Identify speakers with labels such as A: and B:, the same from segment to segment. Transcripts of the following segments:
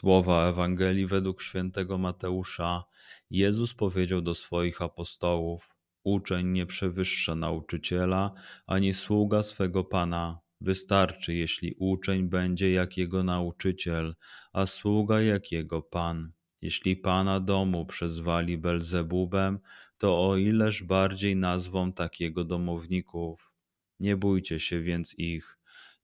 A: Słowa Ewangelii według świętego Mateusza Jezus powiedział do swoich apostołów: Uczeń nie przewyższa nauczyciela, ani sługa swego pana. Wystarczy, jeśli uczeń będzie jak jego nauczyciel, a sługa jak jego pan. Jeśli pana domu przezwali Belzebubem, to o ileż bardziej nazwą takiego domowników. Nie bójcie się więc ich.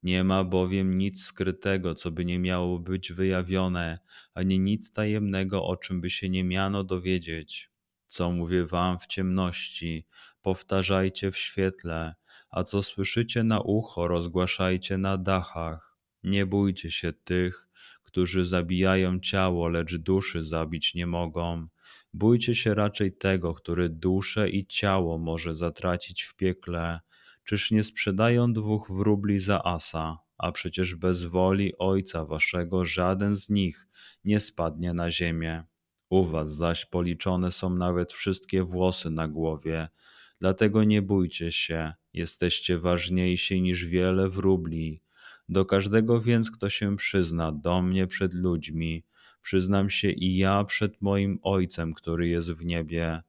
A: Nie ma bowiem nic skrytego, co by nie miało być wyjawione, ani nic tajemnego, o czym by się nie miano dowiedzieć. Co mówię wam w ciemności, powtarzajcie w świetle, a co słyszycie na ucho, rozgłaszajcie na dachach. Nie bójcie się tych, którzy zabijają ciało, lecz duszy zabić nie mogą. Bójcie się raczej tego, który duszę i ciało może zatracić w piekle. Czyż nie sprzedają dwóch wróbli za asa? A przecież bez woli Ojca Waszego żaden z nich nie spadnie na ziemię. U was zaś policzone są nawet wszystkie włosy na głowie. Dlatego nie bójcie się, jesteście ważniejsi niż wiele wróbli. Do każdego więc, kto się przyzna do mnie przed ludźmi, przyznam się i ja przed moim Ojcem, który jest w niebie.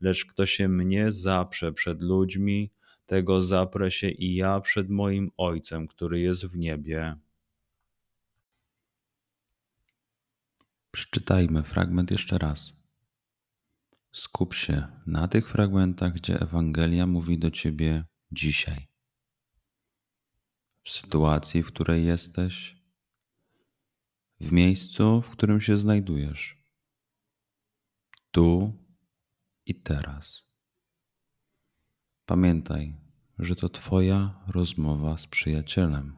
A: Lecz kto się mnie zaprze przed ludźmi, tego zaprę się i ja przed moim Ojcem, który jest w niebie.
B: Przeczytajmy fragment jeszcze raz. Skup się na tych fragmentach, gdzie Ewangelia mówi do ciebie dzisiaj. W sytuacji, w której jesteś, w miejscu, w którym się znajdujesz, tu i teraz. Pamiętaj, że to Twoja rozmowa z przyjacielem.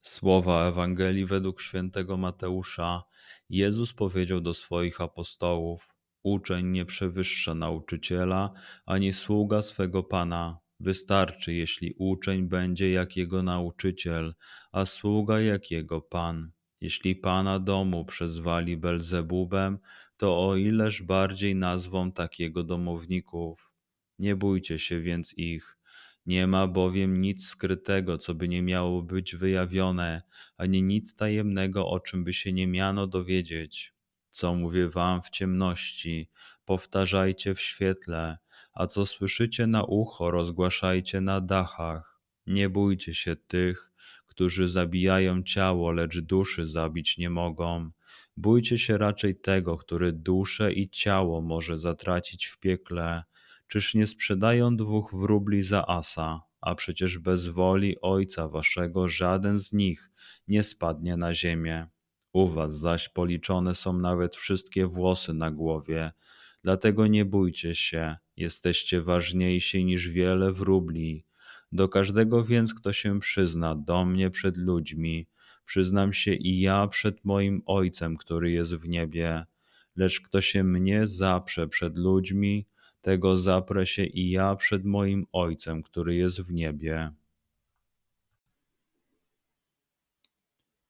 A: Słowa Ewangelii według świętego Mateusza Jezus powiedział do swoich apostołów: Uczeń nie przewyższa nauczyciela, ani sługa swego pana. Wystarczy, jeśli uczeń będzie jak jego nauczyciel, a sługa jak jego pan. Jeśli pana domu przezwali Belzebubem, to o ileż bardziej nazwą takiego domowników. Nie bójcie się więc ich nie ma bowiem nic skrytego, co by nie miało być wyjawione, ani nic tajemnego, o czym by się nie miano dowiedzieć. Co mówię wam w ciemności, powtarzajcie w świetle, a co słyszycie na ucho, rozgłaszajcie na dachach. Nie bójcie się tych, którzy zabijają ciało, lecz duszy zabić nie mogą. Bójcie się raczej tego, który duszę i ciało może zatracić w piekle. Czyż nie sprzedają dwóch wróbli za asa? A przecież bez woli Ojca Waszego żaden z nich nie spadnie na ziemię. U Was zaś policzone są nawet wszystkie włosy na głowie. Dlatego nie bójcie się, jesteście ważniejsi niż wiele wróbli. Do każdego więc, kto się przyzna do mnie przed ludźmi, przyznam się i ja przed moim Ojcem, który jest w niebie. Lecz kto się mnie zaprze przed ludźmi, tego zaprę się i ja przed moim Ojcem, który jest w niebie.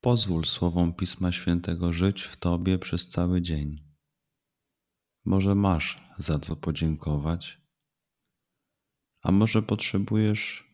B: Pozwól słowom Pisma Świętego żyć w Tobie przez cały dzień. Może masz za co podziękować, a może potrzebujesz